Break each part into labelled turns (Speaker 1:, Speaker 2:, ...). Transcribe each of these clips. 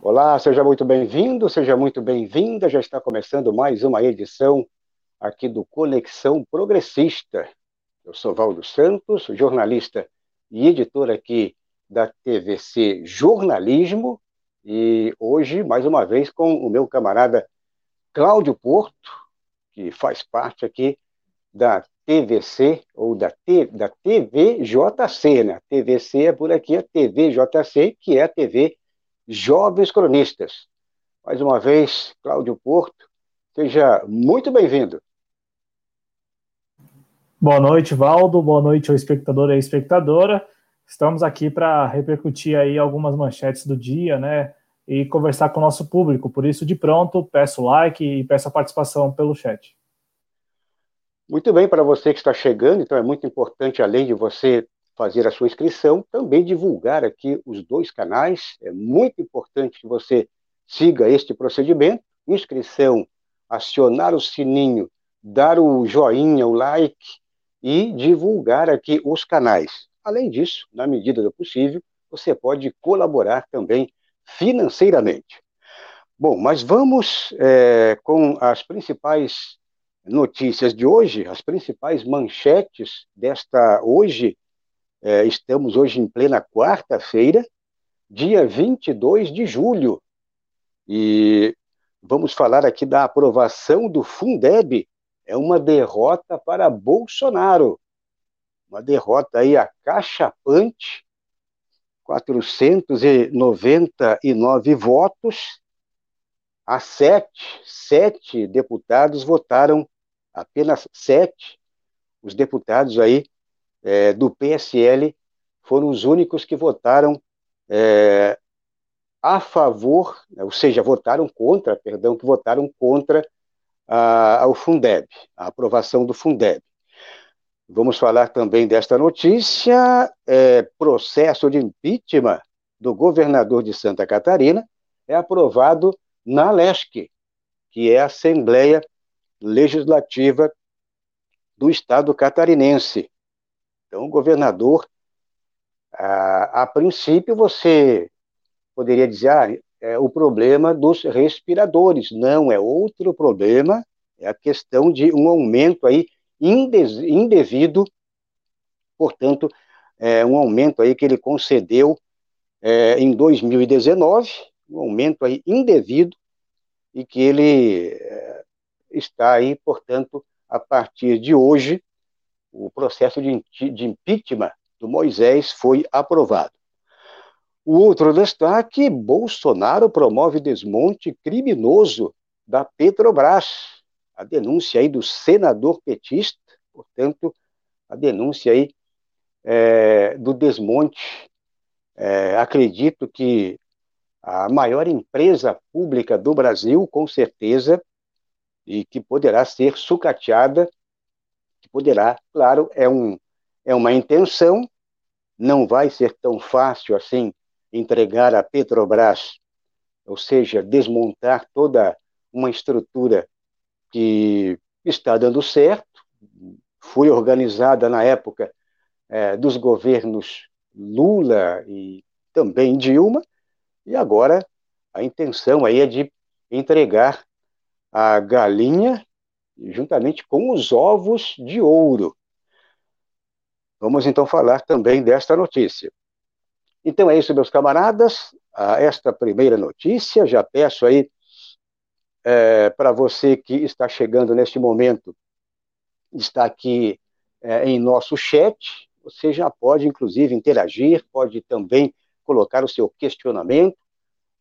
Speaker 1: Olá, seja muito bem-vindo, seja muito bem-vinda. Já está começando mais uma edição aqui do Conexão Progressista. Eu sou Valdo Santos, jornalista e editor aqui da TVC Jornalismo, e hoje, mais uma vez, com o meu camarada Cláudio Porto, que faz parte aqui da TVC, ou da, T, da TVJC, né? TVC é por aqui, a TVJC, que é a TV Jovens Cronistas. Mais uma vez, Cláudio Porto, seja muito bem-vindo.
Speaker 2: Boa noite, Valdo. Boa noite ao espectador e à espectadora. Estamos aqui para repercutir aí algumas manchetes do dia, né? E conversar com o nosso público. Por isso, de pronto, peço like e peço a participação pelo chat.
Speaker 1: Muito bem, para você que está chegando, então é muito importante, além de você fazer a sua inscrição, também divulgar aqui os dois canais. É muito importante que você siga este procedimento. Inscrição, acionar o sininho, dar o joinha, o like e divulgar aqui os canais. Além disso, na medida do possível, você pode colaborar também financeiramente. Bom, mas vamos é, com as principais notícias de hoje, as principais manchetes desta hoje, é, estamos hoje em plena quarta-feira, dia 22 de julho, e vamos falar aqui da aprovação do Fundeb. É uma derrota para Bolsonaro. Uma derrota aí acachapante, 499 votos a sete, sete deputados votaram, apenas sete, os deputados aí é, do PSL foram os únicos que votaram é, a favor, né, ou seja, votaram contra, perdão, que votaram contra o Fundeb, a aprovação do Fundeb. Vamos falar também desta notícia, é, processo de impeachment do governador de Santa Catarina é aprovado na LESC, que é a Assembleia Legislativa do Estado catarinense. Então, o governador, a, a princípio, você poderia dizer, ah, é o problema dos respiradores. Não, é outro problema, é a questão de um aumento aí indevido, portanto, é um aumento aí que ele concedeu é, em 2019, um aumento aí indevido, e que ele é, está aí, portanto, a partir de hoje, o processo de, de impeachment do Moisés foi aprovado. O outro destaque: Bolsonaro promove desmonte criminoso da Petrobras. A denúncia aí do senador petista, portanto, a denúncia aí é, do desmonte. É, acredito que a maior empresa pública do Brasil, com certeza, e que poderá ser sucateada que poderá, claro, é, um, é uma intenção, não vai ser tão fácil assim entregar a Petrobras, ou seja, desmontar toda uma estrutura que está dando certo, foi organizada na época é, dos governos Lula e também Dilma, e agora a intenção aí é de entregar a galinha juntamente com os ovos de ouro. Vamos então falar também desta notícia. Então é isso, meus camaradas. esta primeira notícia, já peço aí é, para você que está chegando neste momento, está aqui é, em nosso chat, você já pode, inclusive, interagir, pode também colocar o seu questionamento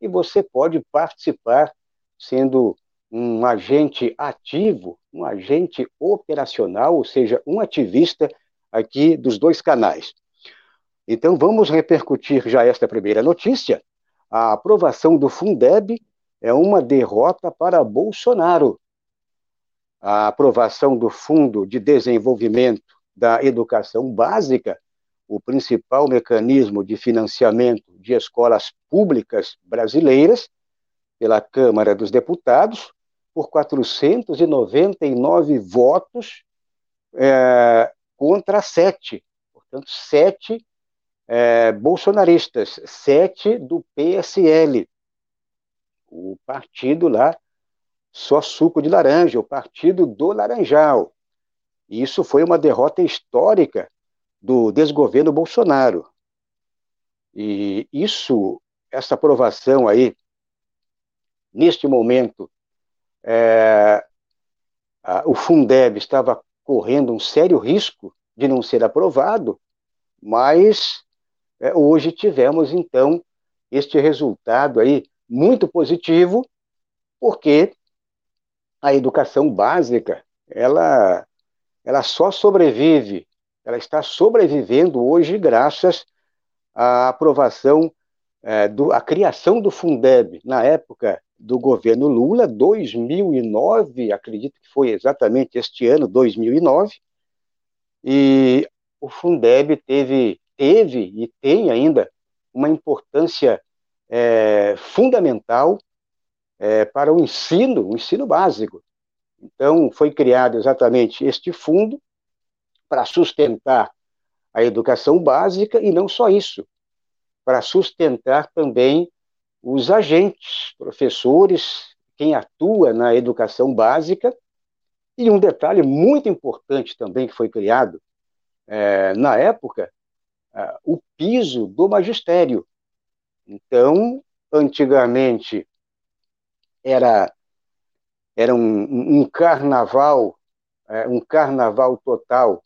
Speaker 1: e você pode participar sendo um agente ativo, um agente operacional, ou seja, um ativista aqui dos dois canais. Então, vamos repercutir já esta primeira notícia. A aprovação do Fundeb é uma derrota para Bolsonaro. A aprovação do Fundo de Desenvolvimento da Educação Básica, o principal mecanismo de financiamento de escolas públicas brasileiras, pela Câmara dos Deputados, por 499 votos é, contra sete. Portanto, sete é, bolsonaristas, sete do PSL. o partido lá, só suco de laranja, o partido do Laranjal. E isso foi uma derrota histórica do desgoverno Bolsonaro. E isso, essa aprovação aí, neste momento, é, a, o Fundeb estava correndo um sério risco de não ser aprovado, mas é, hoje tivemos, então, este resultado aí muito positivo, porque a educação básica, ela, ela só sobrevive, ela está sobrevivendo hoje graças à aprovação, é, do, à criação do Fundeb, na época do governo Lula, 2009, acredito que foi exatamente este ano, 2009, e o Fundeb teve, teve e tem ainda uma importância é, fundamental é, para o ensino, o ensino básico. Então, foi criado exatamente este fundo para sustentar a educação básica e não só isso, para sustentar também os agentes, professores, quem atua na educação básica. E um detalhe muito importante também que foi criado é, na época, é, o piso do magistério. Então, antigamente era era um, um carnaval, é, um carnaval total,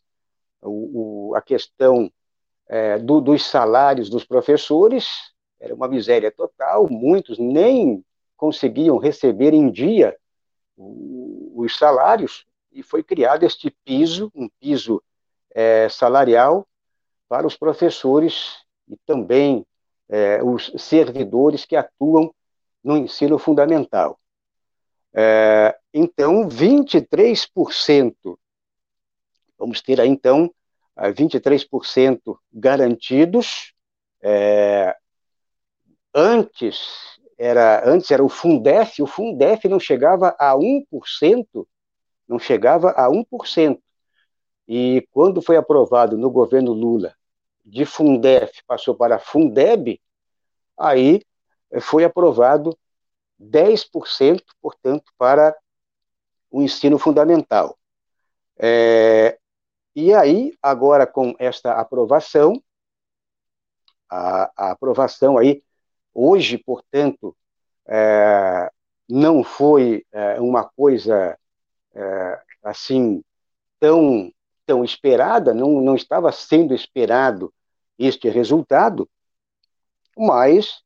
Speaker 1: o, o, a questão é, do, dos salários dos professores, era uma miséria total, muitos nem conseguiam receber em dia os salários, e foi criado este piso, um piso é, salarial para os professores e também é, os servidores que atuam no ensino fundamental. É, então, 23%, vamos ter aí então 23% garantidos é, Antes era, antes era o Fundef, o Fundef não chegava a 1%, não chegava a 1%. E quando foi aprovado no governo Lula, de Fundef passou para Fundeb, aí foi aprovado 10%, portanto, para o ensino fundamental. É, e aí, agora com esta aprovação, a, a aprovação aí Hoje, portanto, é, não foi é, uma coisa é, assim tão, tão esperada, não, não estava sendo esperado este resultado, mas,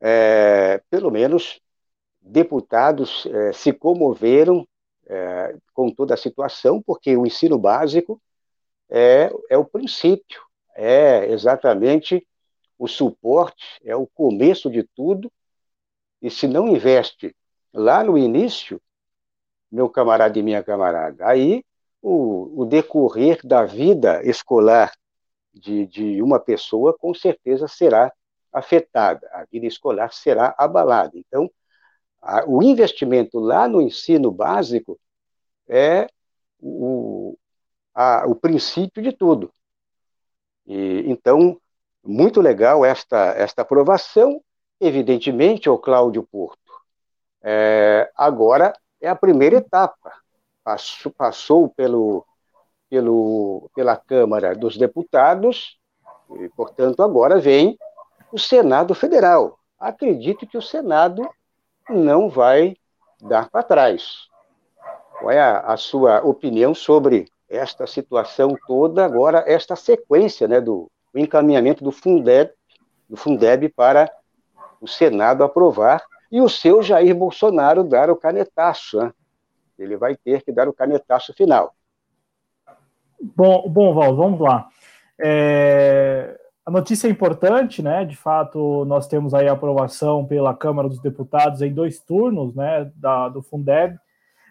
Speaker 1: é, pelo menos, deputados é, se comoveram é, com toda a situação, porque o ensino básico é, é o princípio, é exatamente o suporte é o começo de tudo, e se não investe lá no início, meu camarada e minha camarada, aí o, o decorrer da vida escolar de, de uma pessoa com certeza será afetada, a vida escolar será abalada. Então, a, o investimento lá no ensino básico é o, a, o princípio de tudo. E, então, muito legal esta, esta aprovação, evidentemente, o Cláudio Porto. É, agora é a primeira etapa. Passou, passou pelo, pelo, pela Câmara dos Deputados, e, portanto, agora vem o Senado Federal. Acredito que o Senado não vai dar para trás. Qual é a, a, sua opinião sobre esta situação toda, agora, esta sequência né, do, o encaminhamento do Fundeb, do Fundeb para o Senado aprovar e o seu Jair Bolsonaro dar o canetaço. Né? Ele vai ter que dar o canetaço final.
Speaker 2: Bom, bom Val, vamos lá. É, a notícia é importante, né? De fato, nós temos aí a aprovação pela Câmara dos Deputados em dois turnos, né? Da, do Fundeb,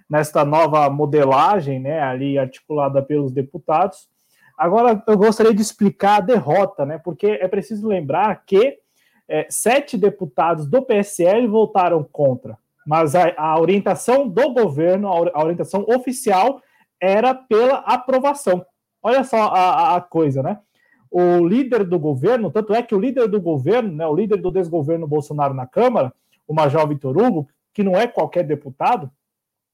Speaker 2: nesta nova modelagem, né? Ali articulada pelos deputados. Agora, eu gostaria de explicar a derrota, né? Porque é preciso lembrar que é, sete deputados do PSL votaram contra, mas a, a orientação do governo, a, a, orientação oficial, era pela aprovação. Olha só a, a, coisa, né? O líder do governo, tanto é que o líder do governo, né, o líder do desgoverno Bolsonaro na Câmara, o Major Vitor Hugo, que não é qualquer deputado,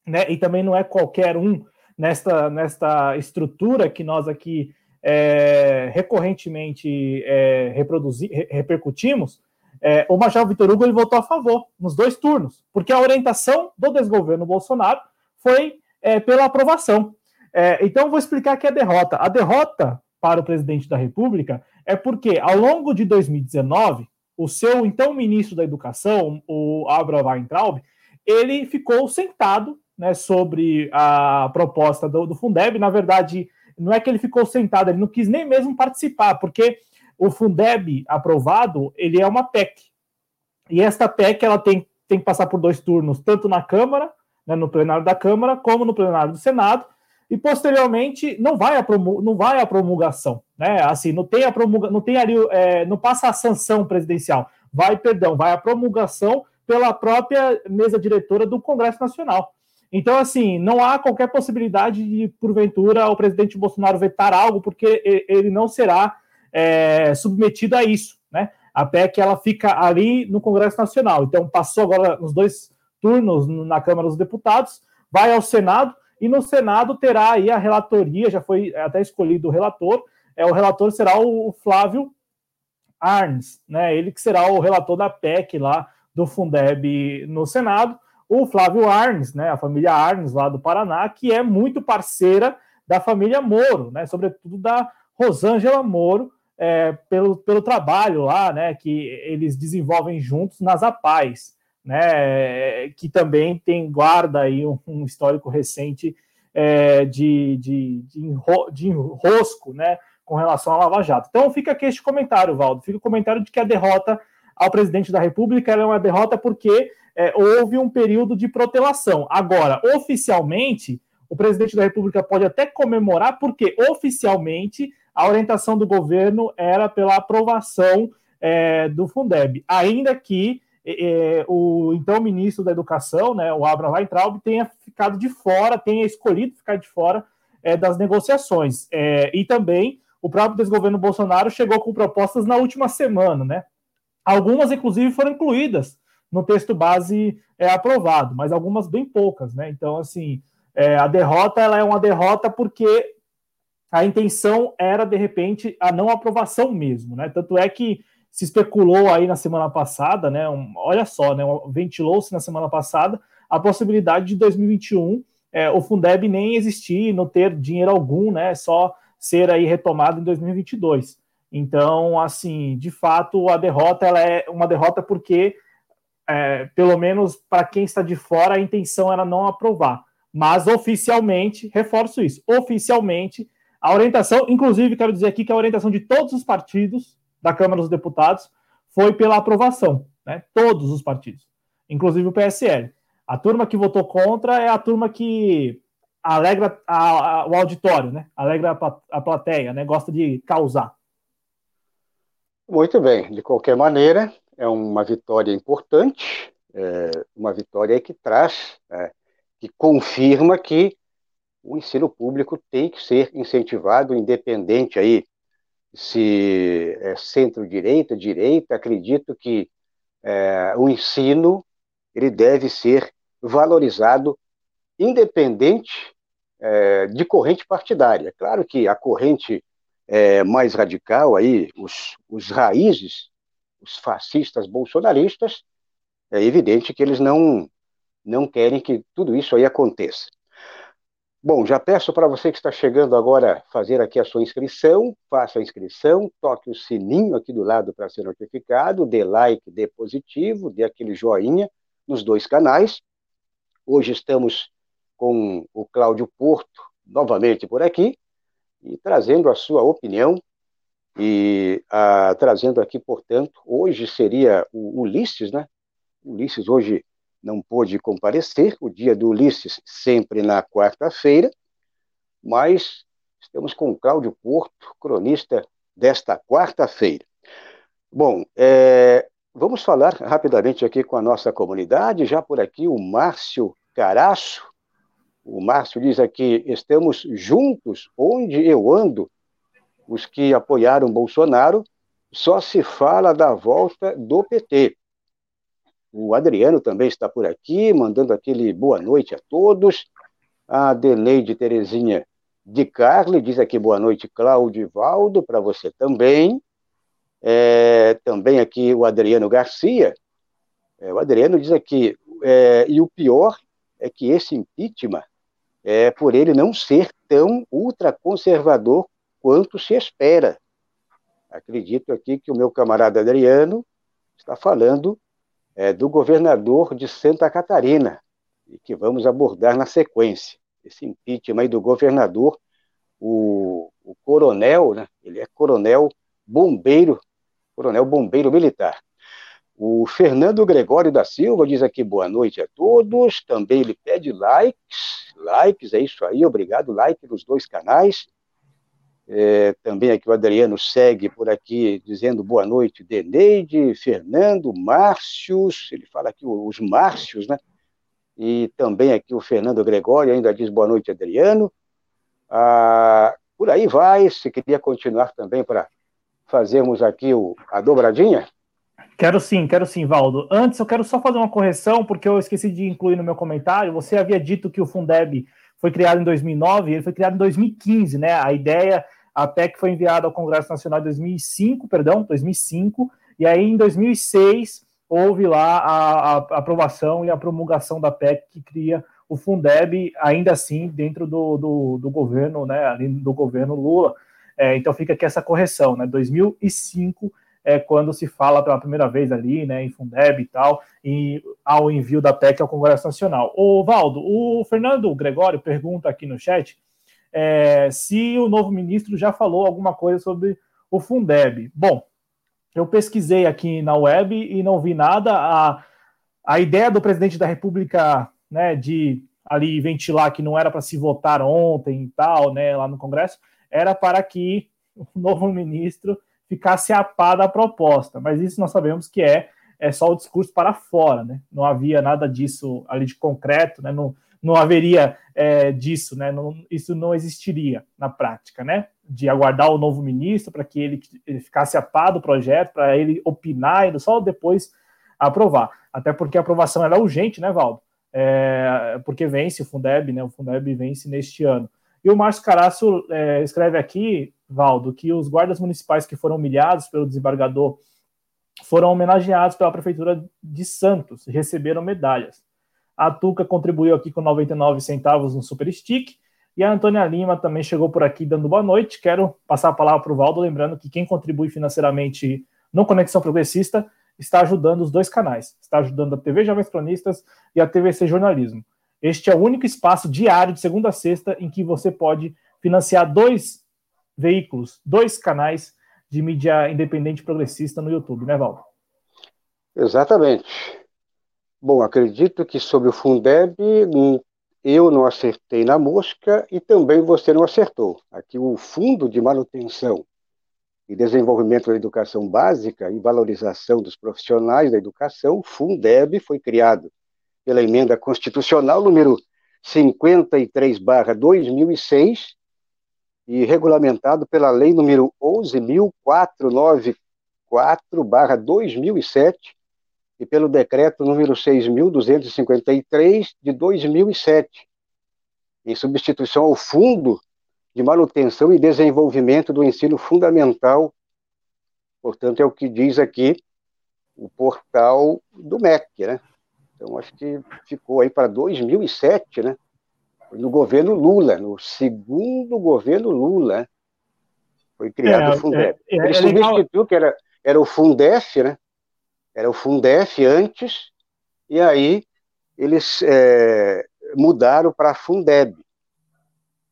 Speaker 2: né, e também não é qualquer um nesta, nesta estrutura que nós aqui é, recorrentemente é, repercutimos, é, o Major Vitor Hugo ele votou a favor nos dois turnos, porque a orientação do desgoverno Bolsonaro foi é, pela aprovação. É, então, vou explicar aqui a derrota. A derrota para o presidente da República é porque, ao longo de 2019, o seu então ministro da Educação, o Abraham Weintraub, ele ficou sentado né, sobre a proposta do, do Fundeb. Na verdade, não é que ele ficou sentado, ele não quis nem mesmo participar, porque o Fundeb aprovado, ele é uma PEC. E esta PEC ela tem, tem que passar por dois turnos, tanto na Câmara, né, no plenário da Câmara, como no plenário do Senado, e posteriormente não vai a, não vai a promulgação, né? Assim, não tem a promulga, não tem ali, é, não passa a sanção presidencial, vai, perdão, vai a promulgação pela própria mesa diretora do Congresso Nacional. Então, assim, não há qualquer possibilidade de, porventura, o presidente Bolsonaro vetar algo, porque ele não será é, submetido a isso, né? A PEC ela fica ali no Congresso Nacional. Então, passou agora nos dois turnos na Câmara dos Deputados, vai ao Senado, e no Senado terá aí a relatoria, já foi até escolhido o relator, é, o relator será o Flávio Arns, né? Ele que será o relator da PEC lá do Fundeb no Senado o Flávio Arnes, né, a família Arnes lá do Paraná, que é muito parceira da família Moro, né, sobretudo da Rosângela Moro, é, pelo, pelo trabalho lá, né, que eles desenvolvem juntos nas APAES, né, que também tem guarda aí um, um histórico recente é, de, de, de, enro, de enrosco, né, com relação à Lava Jato. Então fica aqui este comentário, Valdo, fica o comentário de que a derrota ao presidente da República é uma derrota porque é, houve um período de protelação. Agora, oficialmente, o presidente da República pode até comemorar, porque oficialmente a orientação do governo era pela aprovação é, do Fundeb, ainda que é, o então ministro da Educação, né, o Abraham Weintraub, tenha ficado de fora, tenha escolhido ficar de fora é, das negociações. É, e também o próprio desgoverno Bolsonaro chegou com propostas na última semana, né? Algumas, inclusive, foram incluídas no texto base é aprovado, mas algumas bem poucas, né? Então, assim, é, a derrota ela é uma derrota porque a intenção era, de repente, a não aprovação mesmo, né? Tanto é que se especulou aí na semana passada, né? Um, olha só, né? Ventilou-se na semana passada a possibilidade de 2021 é, o Fundeb nem existir, não ter dinheiro algum, né? Só ser aí retomado em 2022. Então, assim, de fato, a derrota ela é uma derrota porque é, pelo menos para quem está de fora, a intenção era não aprovar. Mas oficialmente, reforço isso, oficialmente, a orientação, inclusive quero dizer aqui que a orientação de todos os partidos da Câmara dos Deputados foi pela aprovação, né? Todos os partidos, inclusive o PSL. A turma que votou contra é a turma que alegra a, a, o auditório, né? Alegra a, a plateia, né? Gosta de causar.
Speaker 1: Muito bem. De qualquer maneira, é uma vitória importante, é uma vitória que traz, é, que confirma que o ensino público tem que ser incentivado, independente aí se é centro-direita, direita, acredito que é, o ensino ele deve ser valorizado independente é, de corrente partidária. Claro que a corrente é, mais radical aí, os, os raízes os fascistas bolsonaristas, é evidente que eles não, não querem que tudo isso aí aconteça. Bom, já peço para você que está chegando agora fazer aqui a sua inscrição, faça a inscrição, toque o sininho aqui do lado para ser notificado, dê like, dê positivo, dê aquele joinha nos dois canais. Hoje estamos com o Cláudio Porto novamente por aqui e trazendo a sua opinião e ah, trazendo aqui, portanto, hoje seria o Ulisses, né? Ulisses hoje não pôde comparecer, o dia do Ulisses sempre na quarta-feira, mas estamos com Cláudio Porto, cronista desta quarta-feira. Bom, é, vamos falar rapidamente aqui com a nossa comunidade, já por aqui o Márcio Caraço, o Márcio diz aqui, estamos juntos onde eu ando, os que apoiaram Bolsonaro, só se fala da volta do PT. O Adriano também está por aqui, mandando aquele boa noite a todos. A Deneide Terezinha de Carli diz aqui boa noite, Cláudio Valdo, para você também. É, também aqui o Adriano Garcia. É, o Adriano diz aqui, é, e o pior é que esse impeachment, é por ele não ser tão ultraconservador quanto se espera. Acredito aqui que o meu camarada Adriano está falando é, do governador de Santa Catarina, e que vamos abordar na sequência. Esse impeachment aí do governador, o, o coronel, né, ele é coronel bombeiro, coronel bombeiro militar. O Fernando Gregório da Silva diz aqui boa noite a todos. Também ele pede likes. Likes, é isso aí, obrigado. Like nos dois canais. É, também aqui o Adriano segue por aqui dizendo boa noite, Deneide, Fernando, Márcios, ele fala aqui os Márcios, né? E também aqui o Fernando Gregório ainda diz boa noite, Adriano. Ah, por aí vai, se queria continuar também para fazermos aqui o, a dobradinha.
Speaker 2: Quero sim, quero sim, Valdo. Antes, eu quero só fazer uma correção, porque eu esqueci de incluir no meu comentário. Você havia dito que o Fundeb foi criado em 2009, ele foi criado em 2015, né? A ideia a PEC foi enviada ao Congresso Nacional em 2005, perdão, 2005, e aí em 2006 houve lá a, a aprovação e a promulgação da PEC que cria o Fundeb, ainda assim, dentro do, do, do governo, né, do governo Lula. É, então fica aqui essa correção, né? 2005 é quando se fala pela primeira vez ali, né, em Fundeb e tal, e ao envio da PEC ao Congresso Nacional. O Valdo, o Fernando Gregório pergunta aqui no chat é, se o novo ministro já falou alguma coisa sobre o Fundeb. Bom, eu pesquisei aqui na web e não vi nada. A, a ideia do presidente da República, né, de ali ventilar que não era para se votar ontem e tal, né, lá no Congresso, era para que o novo ministro ficasse a par da proposta. Mas isso nós sabemos que é, é só o discurso para fora, né? Não havia nada disso ali de concreto, né? Não, não haveria é, disso, né? Não, isso não existiria na prática, né? De aguardar o novo ministro para que ele, ele, ficasse a par do projeto, para ele opinar e só depois aprovar. Até porque a aprovação era urgente, né, Valdo? É, porque vence o Fundeb, né? O Fundeb vence neste ano. E o Márcio Caraço é, escreve aqui, Valdo, que os guardas municipais que foram humilhados pelo desembargador foram homenageados pela Prefeitura de Santos receberam medalhas. A Tuca contribuiu aqui com 99 centavos no Super Stick. E a Antônia Lima também chegou por aqui dando boa noite. Quero passar a palavra para o Valdo, lembrando que quem contribui financeiramente no Conexão Progressista está ajudando os dois canais. Está ajudando a TV Jovens Cronistas e a TVC Jornalismo. Este é o único espaço diário, de segunda a sexta, em que você pode financiar dois veículos, dois canais de mídia independente progressista no YouTube, né, Valdo?
Speaker 1: Exatamente. Bom, acredito que sobre o Fundeb hum, eu não acertei na mosca e também você não acertou. Aqui o Fundo de Manutenção e Desenvolvimento da Educação Básica e Valorização dos Profissionais da Educação, Fundeb, foi criado pela emenda constitucional número 53/2006 e regulamentado pela lei número 11.494/2007 e pelo decreto número 6.253 de 2007, em substituição ao Fundo de Manutenção e Desenvolvimento do Ensino Fundamental. Portanto, é o que diz aqui o portal do MEC, né? Então, acho que ficou aí para 2007, né? No governo Lula, no segundo governo Lula, né? foi criado é, o Fundef. É, é, Ele é substituiu, que era, era o Fundef, né? Era o Fundef antes, e aí eles é, mudaram para Fundeb.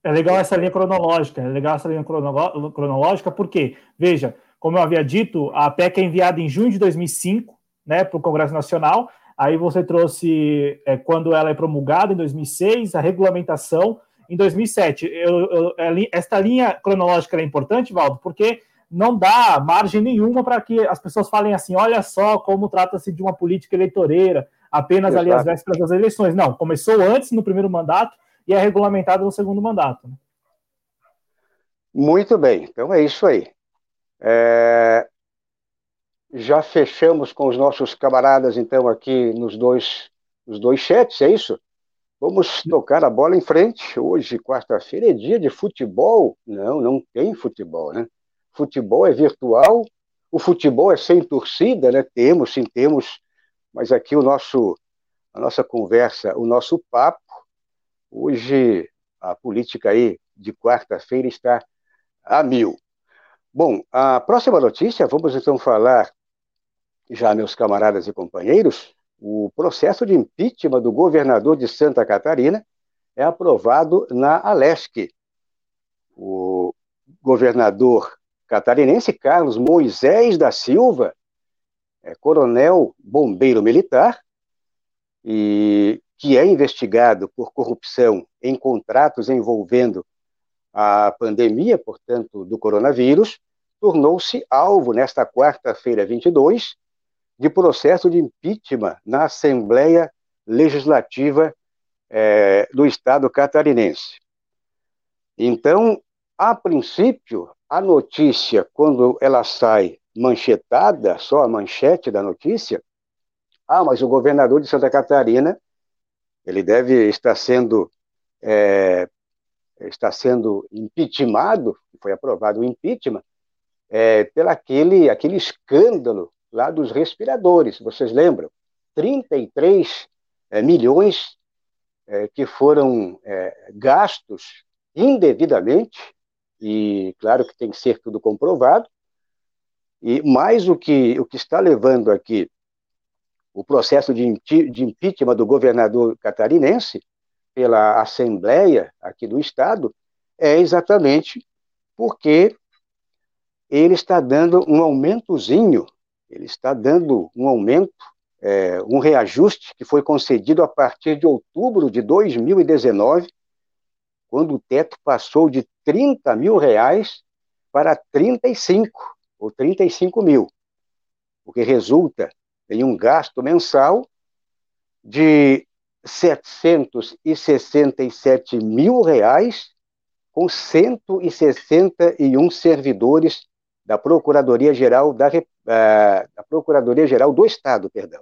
Speaker 2: É legal essa linha cronológica, é legal essa linha cronológica, porque, veja, como eu havia dito, a PEC é enviada em junho de 2005 né, para o Congresso Nacional, aí você trouxe, é, quando ela é promulgada, em 2006, a regulamentação em 2007. Eu, eu, esta linha cronológica é importante, Valdo, porque não dá margem nenhuma para que as pessoas falem assim: olha só como trata-se de uma política eleitoreira, apenas Exato. ali às vésperas das eleições. Não, começou antes no primeiro mandato e é regulamentado no segundo mandato. Né?
Speaker 1: Muito bem, então é isso aí. É... já fechamos com os nossos camaradas, então, aqui nos dois, nos dois chats, é isso? Vamos tocar a bola em frente. Hoje, quarta-feira, é dia de futebol. Não, não tem futebol, né? Futebol é virtual, o futebol é sem torcida, né? Temos, sim, temos, mas aqui o nosso, a nossa conversa, o nosso papo, hoje a política aí de quarta-feira está a mil. Bom, a próxima notícia, vamos então falar, já meus camaradas e companheiros, o processo de impeachment do governador de Santa Catarina é aprovado na Alesc. O governador catarinense Carlos Moisés da Silva é coronel bombeiro militar e que é investigado por corrupção em contratos envolvendo a pandemia, portanto, do coronavírus, tornou-se alvo nesta quarta-feira 22 de processo de impeachment na Assembleia Legislativa é, do Estado catarinense. Então, a princípio, a notícia, quando ela sai manchetada, só a manchete da notícia, ah, mas o governador de Santa Catarina, ele deve estar sendo é, está sendo impeachmentado, foi aprovado o impeachment, é, pelo aquele, aquele escândalo lá dos respiradores, vocês lembram? 33 é, milhões é, que foram é, gastos indevidamente, e claro que tem que ser tudo comprovado, e mais o que, o que está levando aqui o processo de, de impeachment do governador catarinense pela Assembleia aqui do Estado é exatamente porque ele está dando um aumentozinho ele está dando um aumento, é, um reajuste que foi concedido a partir de outubro de 2019, quando o teto passou de 30 mil reais para 35 ou 35 mil, o que resulta em um gasto mensal de 767 mil reais com 161 servidores da Procuradoria-Geral da, uh, da Procuradoria-Geral do Estado, perdão.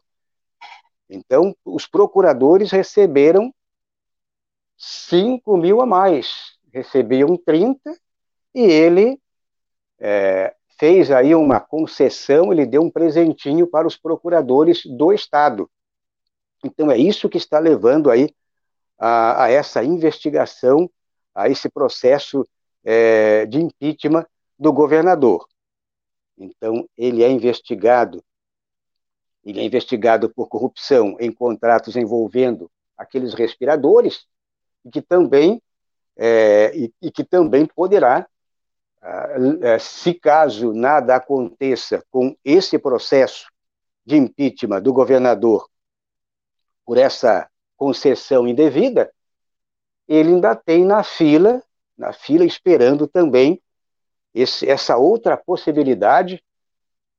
Speaker 1: Então, os procuradores receberam 5 mil a mais, recebiam 30, e ele é, fez aí uma concessão, ele deu um presentinho para os procuradores do Estado. Então, é isso que está levando aí a, a essa investigação, a esse processo é, de impeachment do governador. Então, ele é investigado, ele é investigado por corrupção em contratos envolvendo aqueles respiradores, que também, é, e, e, que também poderá, é, se caso nada aconteça com esse processo de impeachment do governador por essa concessão indevida, ele ainda tem na fila, na fila esperando também esse, essa outra possibilidade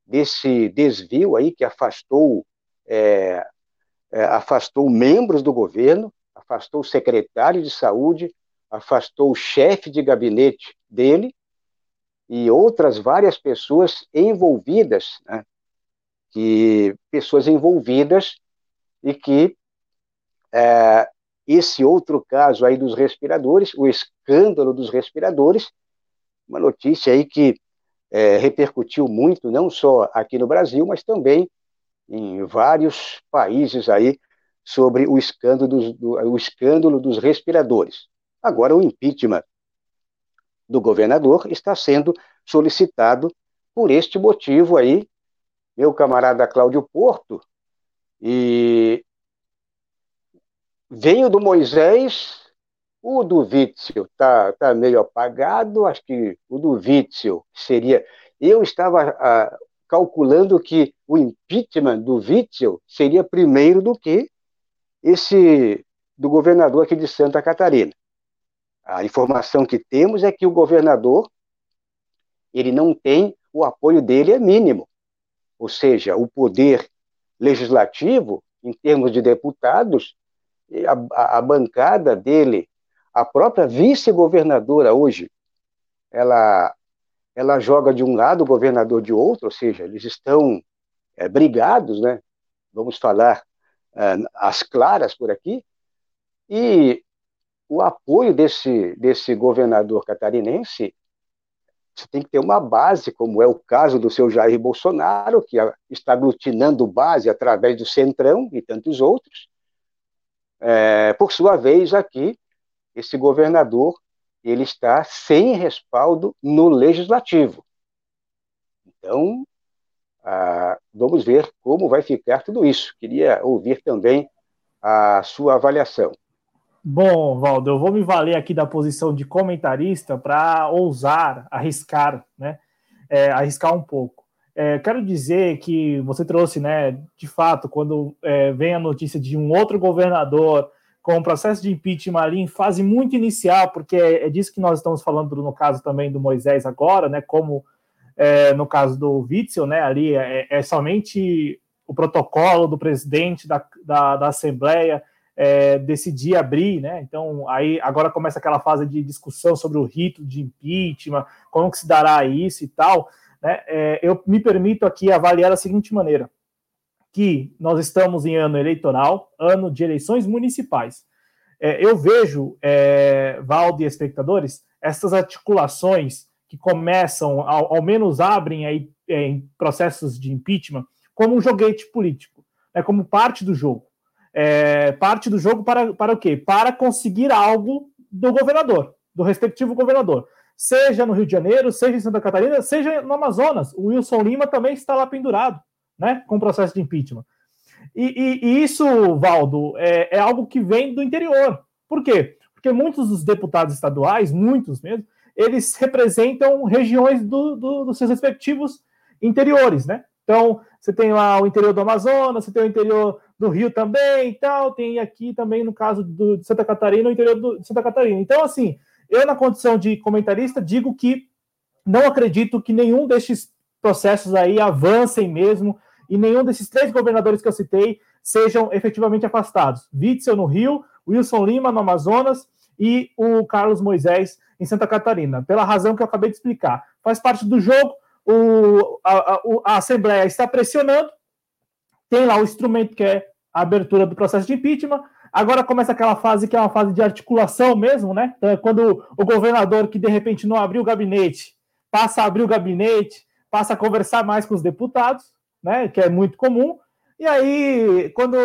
Speaker 1: desse desvio aí que afastou é, é, afastou membros do governo, afastou secretário de saúde, afastou o chefe de gabinete dele e outras várias pessoas envolvidas, né? que pessoas envolvidas e que é, esse outro caso aí dos respiradores, o escândalo dos respiradores, uma notícia aí que é, repercutiu muito, não só aqui no Brasil, mas também em vários países aí, sobre o escândalo dos, do, o escândalo dos respiradores. Agora, o impeachment do governador está sendo solicitado por este motivo aí, meu camarada Cláudio Porto, e veio do Moisés o do Witzel está tá meio apagado, acho que o do Witzel seria. Eu estava ah, calculando que o impeachment do Witzel seria primeiro do que esse do governador aqui de Santa Catarina. A informação que temos é que o governador ele não tem o apoio dele é mínimo, ou seja, o poder legislativo em termos de deputados, a, a, bancada dele a própria vice-governadora hoje, ela, ela joga de um lado, o governador de outro, ou seja, eles estão é, brigados, né? Vamos falar é, as claras por aqui. E o apoio desse, desse governador catarinense, você tem que ter uma base, como é o caso do seu Jair Bolsonaro, que está aglutinando base através do Centrão e tantos outros. É, por sua vez, aqui, esse governador ele está sem respaldo no legislativo. Então, ah, vamos ver como vai ficar tudo isso. Queria ouvir também a sua avaliação.
Speaker 2: Bom, Valdo, eu vou me valer aqui da posição de comentarista para ousar, arriscar, né? É, arriscar um pouco. É, quero dizer que você trouxe, né, de fato, quando é, vem a notícia de um outro governador com o processo de impeachment ali em fase muito inicial, porque é, é disso que nós estamos falando no caso também do Moisés agora, né, como é, no caso do Witzel, né, ali é, é, somente o protocolo do presidente da, da, da Assembleia é, decidir abrir, né, então aí agora começa aquela fase de discussão sobre o rito de impeachment, como que se dará isso e tal, né, é, eu me permito aqui avaliar da seguinte maneira, que nós estamos em ano eleitoral, ano de eleições municipais. É, eu vejo, é, Valde e espectadores, essas articulações que começam, ao, ao menos abrem aí é, em processos de impeachment, como um joguete político, é como parte do jogo. É, parte do jogo para, para o quê? Para conseguir algo do governador, do respectivo governador. Seja no Rio de Janeiro, seja em Santa Catarina, seja no Amazonas. O Wilson Lima também está lá pendurado né, com o processo de impeachment. E, e, e isso, Valdo, é, é, algo que vem do interior. Por quê? Porque muitos dos deputados estaduais, muitos mesmo, eles representam regiões do, do, dos seus respectivos interiores, né? Então, você tem lá o interior do Amazonas, você tem o interior do Rio também e tal, tem aqui também, no caso do, de Santa Catarina, o interior do, de Santa Catarina. Então, assim, eu, na condição de comentarista, digo que não acredito que nenhum destes processos aí avancem mesmo e nenhum desses três governadores que eu citei sejam efetivamente afastados. Witzel no Rio, Wilson Lima no Amazonas e o Carlos Moisés em Santa Catarina, pela razão que eu acabei de explicar. Faz parte do jogo, o, a, a, Assembleia está pressionando, tem lá o instrumento que é a abertura do processo de impeachment, Agora começa aquela fase que é uma fase de articulação mesmo, né? Então, é quando o governador que de repente não abriu o gabinete passa a abrir o gabinete, passa a conversar mais com os deputados, né, que é muito comum. E aí, quando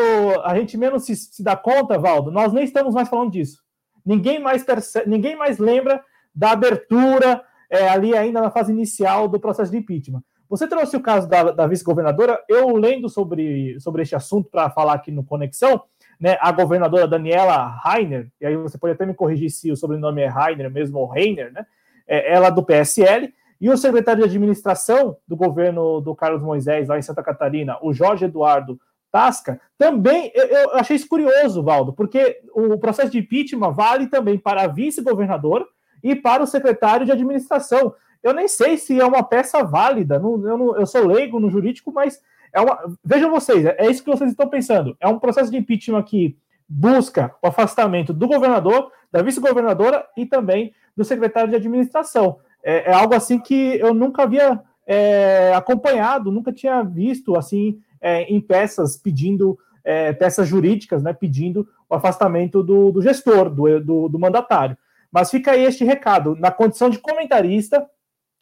Speaker 2: a gente menos se, se dá conta, Valdo, nós nem estamos mais falando disso. Ninguém mais percebe, ninguém mais lembra da abertura é, ali ainda na fase inicial do processo de impeachment. Você trouxe o caso da, da vice-governadora, eu lendo sobre, sobre este assunto para falar aqui no Conexão, né, a governadora Daniela Rainer, e aí você pode até me corrigir se o sobrenome é Rainer mesmo ou Reiner, né, é, ela do PSL, e o secretário de administração do governo do Carlos Moisés, lá em Santa Catarina, o Jorge Eduardo Tasca, também eu, eu achei isso curioso, Valdo, porque o processo de impeachment vale também para a vice-governadora e para o secretário de administração. Eu nem sei se é uma peça válida, não, eu, não, eu sou leigo no jurídico, mas é uma. Vejam vocês, é isso que vocês estão pensando. É um processo de impeachment que busca o afastamento do governador, da vice-governadora e também do secretário de administração é, é algo assim que eu nunca havia é, acompanhado, nunca tinha visto assim é, em peças pedindo é, peças jurídicas, né, pedindo o afastamento do, do gestor, do, do, do, mandatário. Mas fica aí este recado. Na condição de comentarista,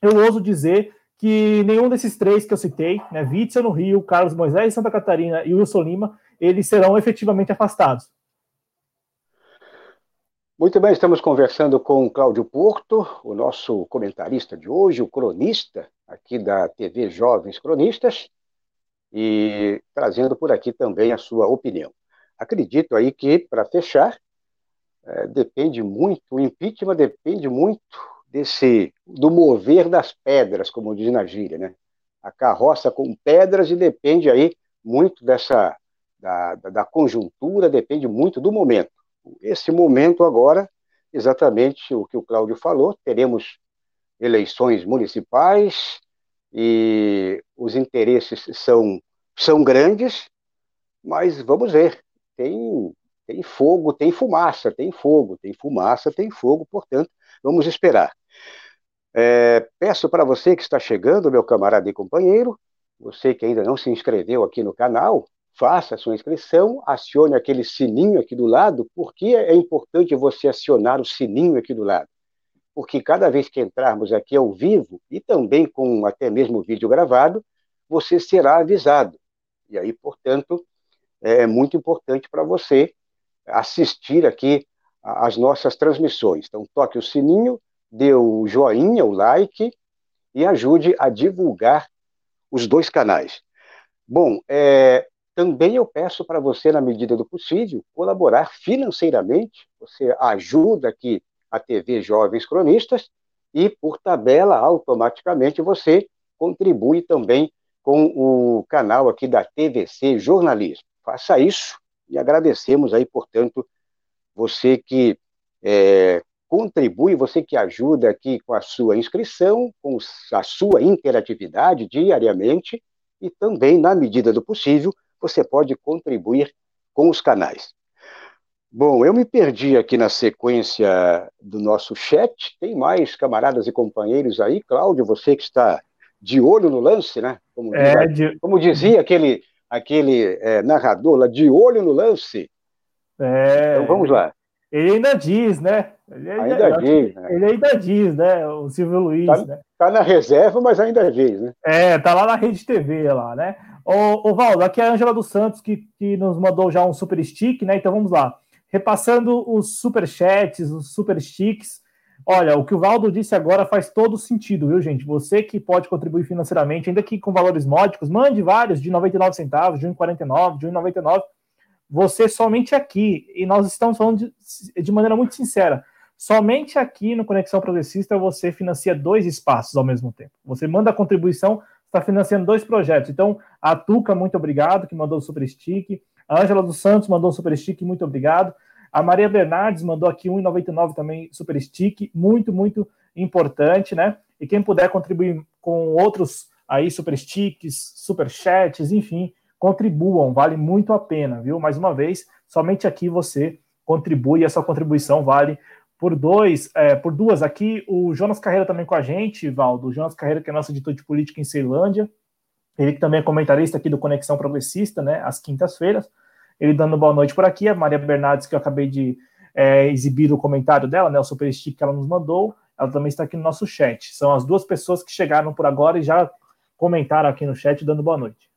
Speaker 2: eu ouso dizer que nenhum desses três que eu citei, né, Witzel no Rio, Carlos Moisés em Santa Catarina e Wilson Lima, eles serão efetivamente afastados.
Speaker 1: Muito bem, estamos conversando com Cláudio Porto, o nosso comentarista de hoje, o cronista aqui da TV Jovens Cronistas, e trazendo por aqui também a sua opinião. Acredito aí que, para fechar, é, depende muito, o impeachment depende muito desse, do mover das pedras, como diz na gíria, né? A carroça com pedras e depende aí muito dessa, da, da conjuntura, depende muito do momento esse momento agora, exatamente o que o Cláudio falou, teremos eleições municipais e os interesses são, são grandes, mas vamos ver, tem, tem fogo, tem fumaça, tem fogo, tem fumaça, tem fogo, portanto, vamos esperar. É, peço para você que está chegando, meu camarada e companheiro, você que ainda não se inscreveu aqui no canal, faça a sua inscrição, acione aquele sininho aqui do lado. Por que é importante você acionar o sininho aqui do lado? Porque cada vez que entrarmos aqui ao vivo, e também com até mesmo vídeo gravado, você será avisado. E aí, portanto, é muito importante para você assistir aqui às nossas transmissões. Então, toque o sininho, dê o joinha, o like e ajude a divulgar os dois canais. Bom, é, também eu peço para você, na medida do possível, colaborar financeiramente. Você ajuda aqui a TV Jovens Cronistas e, por tabela, automaticamente você contribui também com o canal aqui da TVC Jornalismo. Faça isso e agradecemos aí, portanto, você que é, contribui, você que ajuda aqui com a sua inscrição, com a sua interatividade diariamente e também, na medida do possível, você pode contribuir com os canais. Bom, eu me perdi aqui na sequência do nosso chat. Tem mais camaradas e companheiros aí. Cláudio, você que está de olho no lance, né? Como, é, de... como dizia aquele, aquele é, narrador lá, de olho no lance.
Speaker 2: É...
Speaker 1: Então vamos lá.
Speaker 2: Ele ainda diz, né? Ele
Speaker 1: ainda, ainda diz, né?
Speaker 2: Ele ainda diz, né? O Silvio Luiz,
Speaker 1: tá,
Speaker 2: né?
Speaker 1: Tá na reserva, mas ainda diz, né?
Speaker 2: É, tá lá na Rede TV, lá, né? Ô, ô Valdo, aqui é a Ângela dos Santos, que, que nos mandou já um super stick, né? Então vamos lá. Repassando os super chats, os super sticks. Olha, o que o Valdo disse agora faz todo sentido, viu, gente? Você que pode contribuir financeiramente, ainda que com valores módicos, mande vários de 99 centavos, de 1,49, de 1,99 você somente aqui, e nós estamos falando de, de maneira muito sincera, somente aqui no Conexão Progressista você financia dois espaços ao mesmo tempo. Você manda a contribuição, está financiando dois projetos. Então, a Tuca, muito obrigado, que mandou o super stick. A Ângela dos Santos mandou o super stick, muito obrigado. A Maria Bernardes mandou aqui 1,99 também super stick, muito, muito importante, né? E quem puder contribuir com outros aí super sticks, super chats, enfim, contribuam, vale muito a pena, viu? Mais uma vez, somente aqui você contribui, essa contribuição vale por dois, é, por duas aqui. O Jonas Carreira também com a gente, Valdo. O Jonas Carreira, que é nosso editor de política em Ceilândia. Ele que também é comentarista aqui do Conexão Progressista, né? Às quintas-feiras. Ele dando boa noite por aqui. A Maria Bernardes, que eu acabei de é, exibir o comentário dela, né? O super stick que ela nos mandou. Ela também está aqui no nosso chat. São as duas pessoas que chegaram por agora e já comentaram aqui no chat, dando boa noite.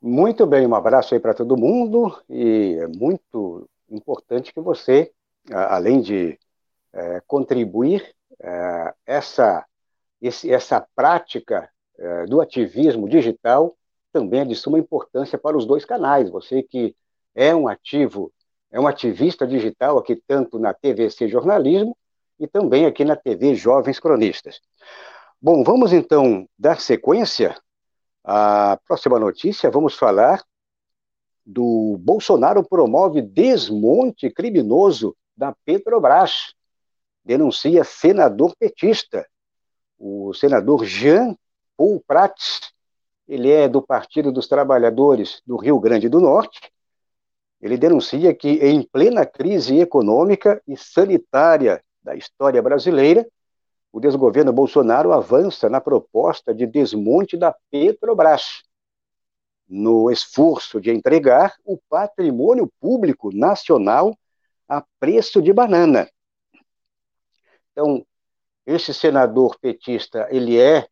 Speaker 1: Muito bem, um abraço aí para todo mundo e é muito importante que você, além de é, contribuir, é, essa, esse, essa prática é, do ativismo digital também é de suma importância para os dois canais. Você que é um ativo, é um ativista digital aqui tanto na TVC Jornalismo e também aqui na TV Jovens Cronistas. Bom, vamos então dar sequência a próxima notícia, vamos falar do Bolsonaro promove desmonte criminoso da Petrobras. Denuncia senador petista. O senador Jean Paul Prats, ele é do Partido dos Trabalhadores do Rio Grande do Norte. Ele denuncia que, em plena crise econômica e sanitária da história brasileira, o desgoverno Bolsonaro avança na proposta de desmonte da Petrobras, no esforço de entregar o patrimônio público nacional a preço de banana. Então, esse senador petista, ele é,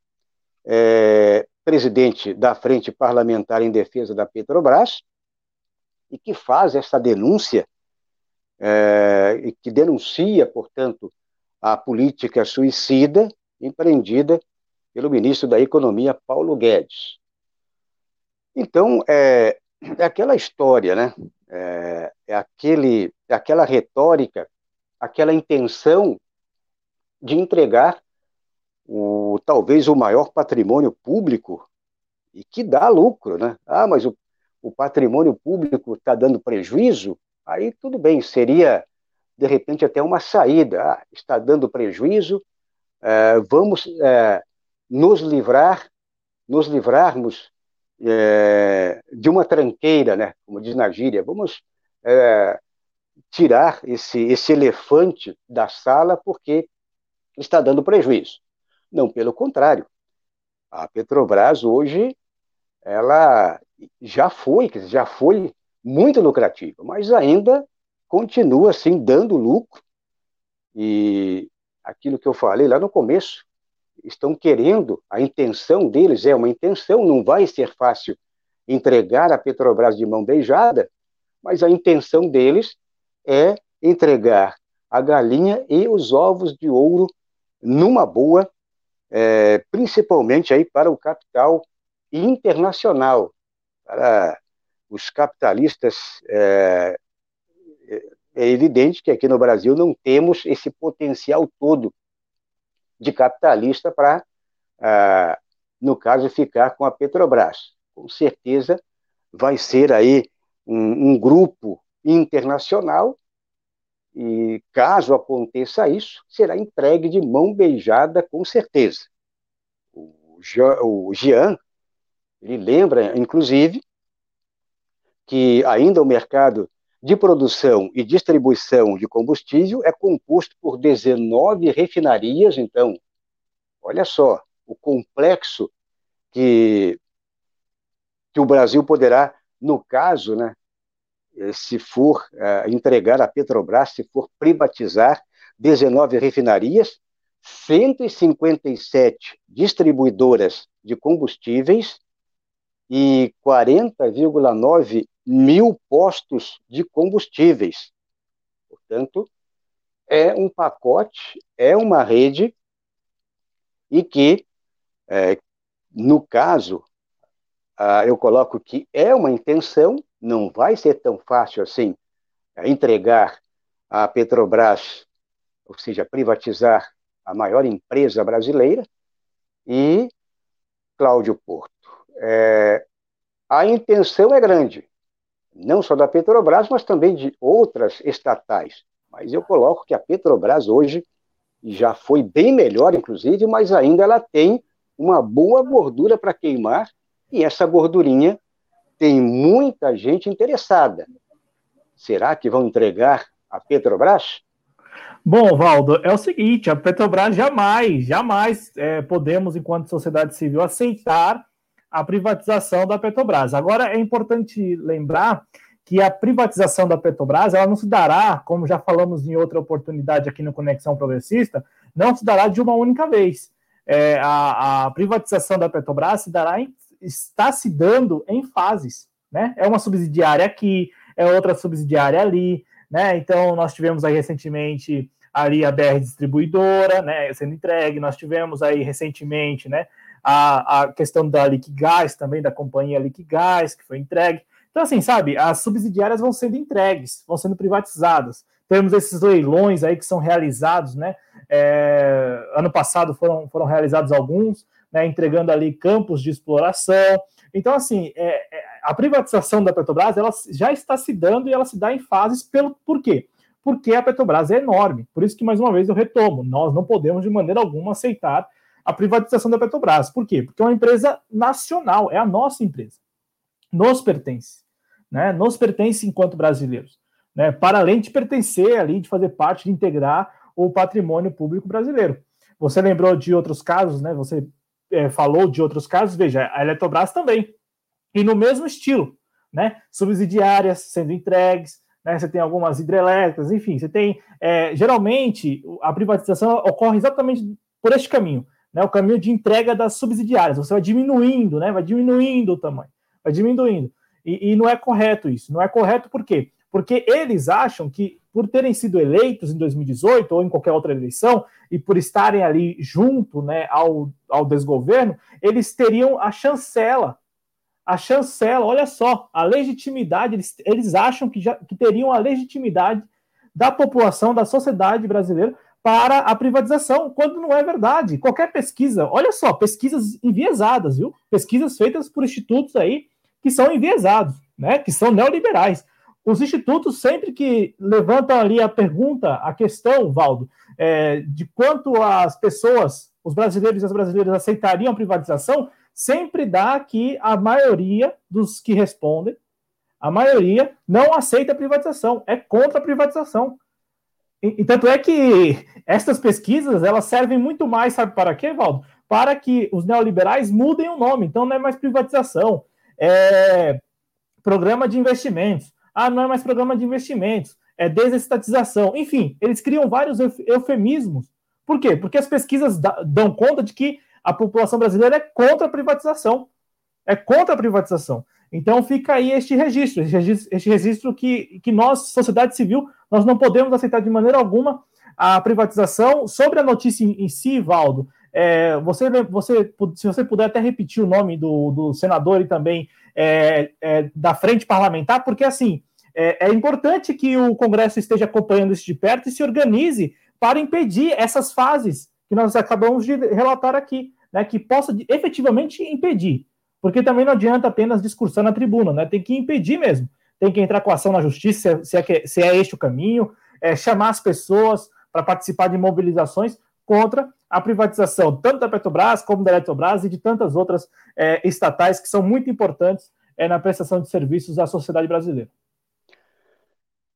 Speaker 1: é presidente da Frente Parlamentar em Defesa da Petrobras e que faz essa denúncia, é, e que denuncia, portanto, a política suicida empreendida pelo ministro da Economia, Paulo Guedes. Então, é, é aquela história, né? É, é, aquele, é aquela retórica, aquela intenção de entregar o, talvez o maior patrimônio público e que dá lucro, né? Ah, mas o, o patrimônio público está dando prejuízo? Aí tudo bem, seria de repente até uma saída. Ah, está dando prejuízo, é, vamos é, nos livrar, nos livrarmos é, de uma tranqueira, né? Como diz na gíria, vamos é, tirar esse, esse elefante da sala porque está dando prejuízo. Não, pelo contrário. A Petrobras hoje, ela já foi, já foi muito lucrativa, mas ainda continua assim dando lucro. E aquilo que eu falei lá no começo, estão querendo, a intenção deles é uma intenção, não vai ser fácil entregar a Petrobras de mão beijada, mas a intenção deles é entregar a galinha e os ovos de ouro numa boa, é, principalmente aí para o capital internacional, para os capitalistas. É, é evidente que aqui no Brasil não temos esse potencial todo de capitalista para, ah, no caso, ficar com a Petrobras. Com certeza vai ser aí um, um grupo internacional e caso aconteça isso, será entregue de mão beijada, com certeza. O Jean, ele lembra, inclusive, que ainda o mercado de produção e distribuição de combustível é composto por 19 refinarias, então, olha só, o complexo que, que o Brasil poderá, no caso, né, se for uh, entregar a Petrobras, se for privatizar 19 refinarias, 157 distribuidoras de combustíveis e 40,9 mil postos de combustíveis. Portanto, é um pacote, é uma rede e que, é, no caso, ah, eu coloco que é uma intenção, não vai ser tão fácil assim é, entregar a Petrobras, ou seja, privatizar a maior empresa brasileira, e Cláudio Porto. É, a intenção é grande, não só da Petrobras, mas também de outras estatais. Mas eu coloco que a Petrobras hoje já foi bem melhor, inclusive, mas ainda ela tem uma boa gordura para queimar, e essa gordurinha tem muita gente interessada. Será que vão entregar a Petrobras?
Speaker 2: Bom, Valdo, é o seguinte: a Petrobras jamais, jamais é, podemos, enquanto sociedade civil, aceitar a privatização da Petrobras. Agora, é importante lembrar que a privatização da Petrobras ela não se dará, como já falamos em outra oportunidade aqui no Conexão Progressista, não se dará de uma única vez. É, a, a, privatização da Petrobras se dará em, está se dando em fases. Né? É uma subsidiária aqui, é outra subsidiária ali. Né? Então, nós tivemos aí recentemente ali a BR Distribuidora né, sendo entregue, nós tivemos aí recentemente né, a, a questão da Liquigás também, da companhia Liquigás, que foi entregue. Então, assim, sabe, as subsidiárias vão sendo entregues, vão sendo privatizadas. Temos esses leilões aí que são realizados, né? É, ano passado foram, foram realizados alguns, né, entregando ali campos de exploração. Então, assim, é, é, a privatização da Petrobras ela já está se dando e ela se dá em fases. Pelo, por quê? Porque a Petrobras é enorme. Por isso que, mais uma vez, eu retomo: nós não podemos, de maneira alguma, aceitar a privatização da Petrobras. Por quê? Porque é uma empresa nacional, é a nossa empresa. Nos pertence. Né? Nos pertence enquanto brasileiros. Né? Para além de pertencer ali, de fazer parte, de integrar o patrimônio público brasileiro. Você lembrou de outros casos, né? Você é, falou de outros casos, veja, a Eletrobras também. E no mesmo estilo, né? Subsidiárias sendo entregues, né? Você tem algumas hidrelétricas, enfim, você tem. É, geralmente, a privatização ocorre exatamente por este caminho né, o caminho de entrega das subsidiárias. Você vai diminuindo, né, vai diminuindo o tamanho, vai diminuindo. E, e não é correto isso. Não é correto por quê? Porque eles acham que, por terem sido eleitos em 2018 ou em qualquer outra eleição, e por estarem ali junto né, ao, ao desgoverno, eles teriam a chancela. A chancela, olha só, a legitimidade, eles, eles acham que, já, que teriam a legitimidade da população, da sociedade brasileira, para a privatização, quando não é verdade. Qualquer pesquisa, olha só, pesquisas enviesadas, viu? Pesquisas feitas por institutos aí que são enviesados, né? Que são neoliberais. Os institutos, sempre que levantam ali a pergunta, a questão, Valdo, é, de quanto as pessoas, os brasileiros e as brasileiras aceitariam a privatização, sempre dá que a maioria dos que respondem, a maioria não aceita a privatização, é contra a privatização. E, e, tanto é que essas pesquisas elas servem muito mais, sabe para quê, Valdo? para que os neoliberais mudem o nome. Então não é mais privatização, é programa de investimentos. Ah, não é mais programa de investimentos, é desestatização. Enfim, eles criam vários eufemismos. Por quê? Porque as pesquisas dão conta de que a população brasileira é contra a privatização. É contra a privatização. Então fica aí este registro, este registro, que, que nós, sociedade civil, nós não podemos aceitar de maneira alguma a privatização. Sobre a notícia em, em si, Valdo, é, você, você, se você puder até repetir o nome do, do senador e também é, é, da frente parlamentar, porque assim é, é, importante que o Congresso esteja acompanhando isso de perto e se organize para impedir essas fases que nós acabamos de relatar aqui, né, que possa efetivamente impedir. Porque também não adianta apenas discursar na tribuna, né? Tem que impedir mesmo. Tem que entrar com ação na justiça, se é, se é este o caminho, é, chamar as pessoas para participar de mobilizações contra a privatização, tanto da Petrobras como da Eletrobras e de tantas outras é, estatais que são muito importantes é, na prestação de serviços à sociedade brasileira.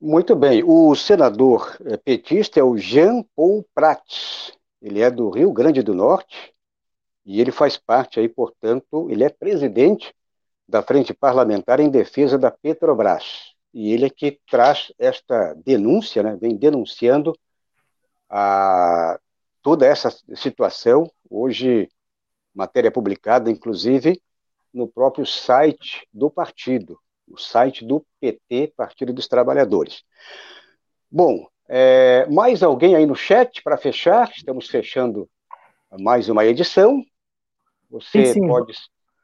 Speaker 1: Muito bem. O senador é, petista é o Jean Paul Prats. Ele é do Rio Grande do Norte e ele faz parte aí, portanto, ele é presidente da Frente Parlamentar em Defesa da Petrobras. E ele é que traz esta denúncia, né, vem denunciando a, toda essa situação. Hoje, matéria publicada, inclusive, no próprio site do partido, o site do PT, Partido dos Trabalhadores. Bom, é, mais alguém aí no chat para fechar? Estamos fechando mais uma edição. Você sim, sim. pode.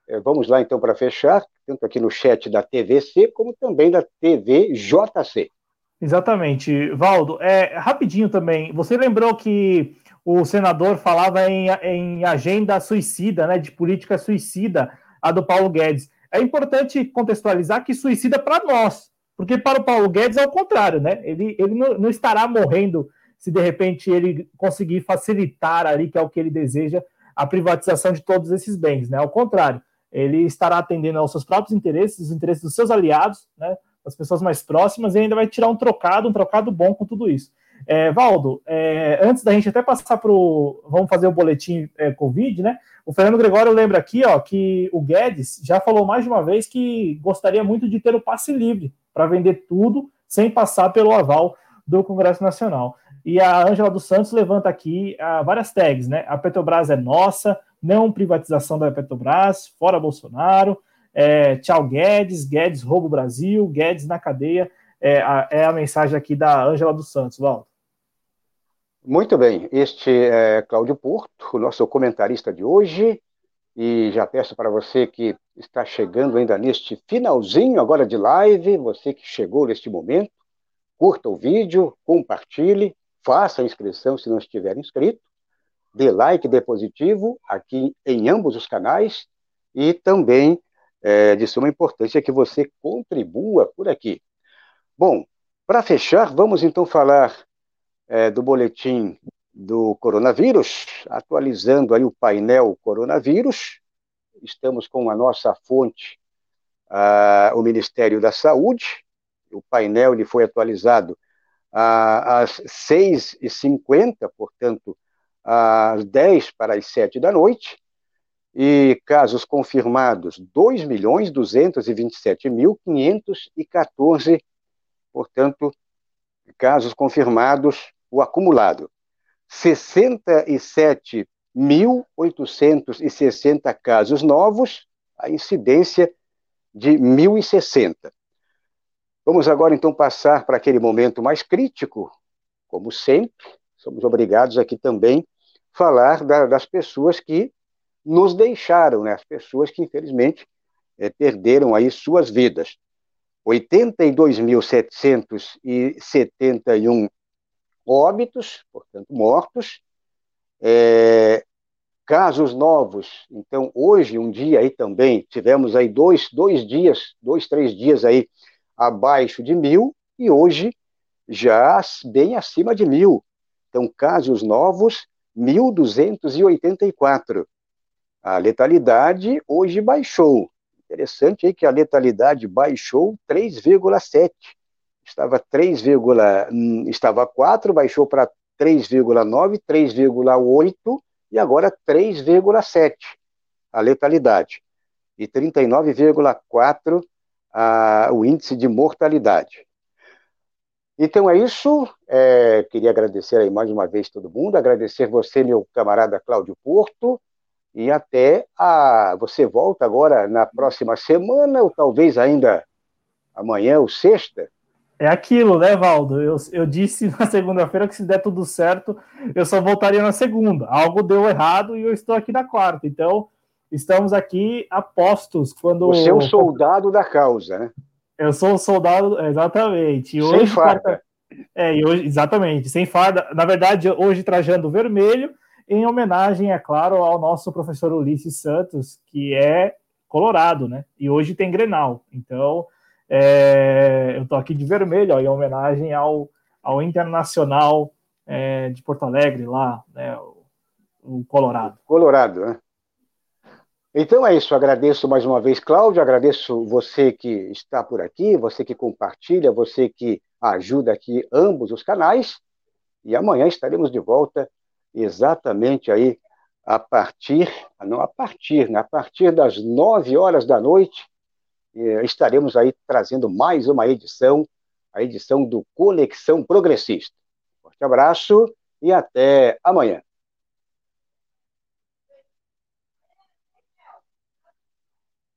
Speaker 1: É, vamos lá então para fechar, tanto aqui no chat da TVC, como também da TVJC.
Speaker 2: Exatamente. Valdo, é, rapidinho também, você lembrou que o senador falava em, em agenda suicida, né, de política suicida, a do Paulo Guedes. É importante contextualizar que suicida para nós, porque para o Paulo Guedes é o contrário, né? Ele, ele não, não estará morrendo se de repente ele conseguir facilitar ali, que é o que ele deseja, a privatização de todos esses bens, né? Ao contrário, ele estará atendendo aos seus próprios interesses, os interesses dos seus aliados, né? Das pessoas mais próximas, e ainda vai tirar um trocado, um trocado bom com tudo isso. É, Valdo, é, antes da gente até passar para o. Vamos fazer o boletim é, Covid, né? O Fernando Gregório lembra aqui ó, que o Guedes já falou mais de uma vez que gostaria muito de ter o passe livre para vender tudo sem passar pelo aval do Congresso Nacional. E a Ângela dos Santos levanta aqui uh, várias tags, né? A Petrobras é nossa, não privatização da Petrobras, fora Bolsonaro, é, tchau Guedes, Guedes rouba o Brasil, Guedes na cadeia. É a, é a mensagem aqui da Ângela dos Santos, Valdo.
Speaker 1: Muito bem, este é Cláudio Porto, nosso comentarista de hoje, e já peço para você que está chegando ainda neste finalzinho agora de live, você que chegou neste momento, curta o vídeo, compartilhe, faça a inscrição se não estiver inscrito, dê like, dê positivo aqui em ambos os canais e também é, de suma importância que você contribua por aqui. Bom, para fechar, vamos então falar é, do boletim do coronavírus, atualizando aí o painel coronavírus. Estamos com a nossa fonte, o Ministério da Saúde. O painel ele foi atualizado às 6h50, portanto, às 10 para as 7 da noite. E casos confirmados, 2.227.514, portanto, casos confirmados o acumulado. 67.860 casos novos, a incidência de 1.060. Vamos agora então passar para aquele momento mais crítico, como sempre, somos obrigados aqui também falar da, das pessoas que nos deixaram, né? as pessoas que infelizmente é, perderam aí suas vidas. 82.771 óbitos, portanto, mortos, é, casos novos. Então, hoje, um dia aí também, tivemos aí dois, dois dias, dois, três dias aí abaixo de mil, e hoje já bem acima de mil. Então, casos novos, 1.284. A letalidade hoje baixou. Interessante aí que a letalidade baixou 3,7 estava 3, hum, estava 4, baixou para 3,9, 3,8 e agora 3,7 a letalidade e 39,4 o índice de mortalidade. Então é isso. É, queria agradecer aí mais uma vez todo mundo, agradecer você, meu camarada Cláudio Porto, e até a. Você volta agora na próxima semana, ou talvez ainda amanhã ou sexta.
Speaker 2: É aquilo, né, Valdo? Eu, eu disse na segunda-feira que se der tudo certo, eu só voltaria na segunda. Algo deu errado e eu estou aqui na quarta. Então, estamos aqui apostos quando.
Speaker 1: Você é um soldado da causa, né?
Speaker 2: Eu sou um soldado, exatamente. E hoje, sem farda. É, e hoje, exatamente, sem farda. Na verdade, hoje trajando vermelho, em homenagem, é claro, ao nosso professor Ulisses Santos, que é colorado, né? E hoje tem Grenal. Então, é, eu tô aqui de vermelho, ó, em homenagem ao, ao Internacional é, de Porto Alegre, lá, né? O, o Colorado.
Speaker 1: Colorado, né? Então é isso, agradeço mais uma vez, Cláudio, agradeço você que está por aqui, você que compartilha, você que ajuda aqui ambos os canais, e amanhã estaremos de volta exatamente aí a partir, não a partir, né, a partir das nove horas da noite, estaremos aí trazendo mais uma edição, a edição do Conexão Progressista. Forte abraço e até amanhã.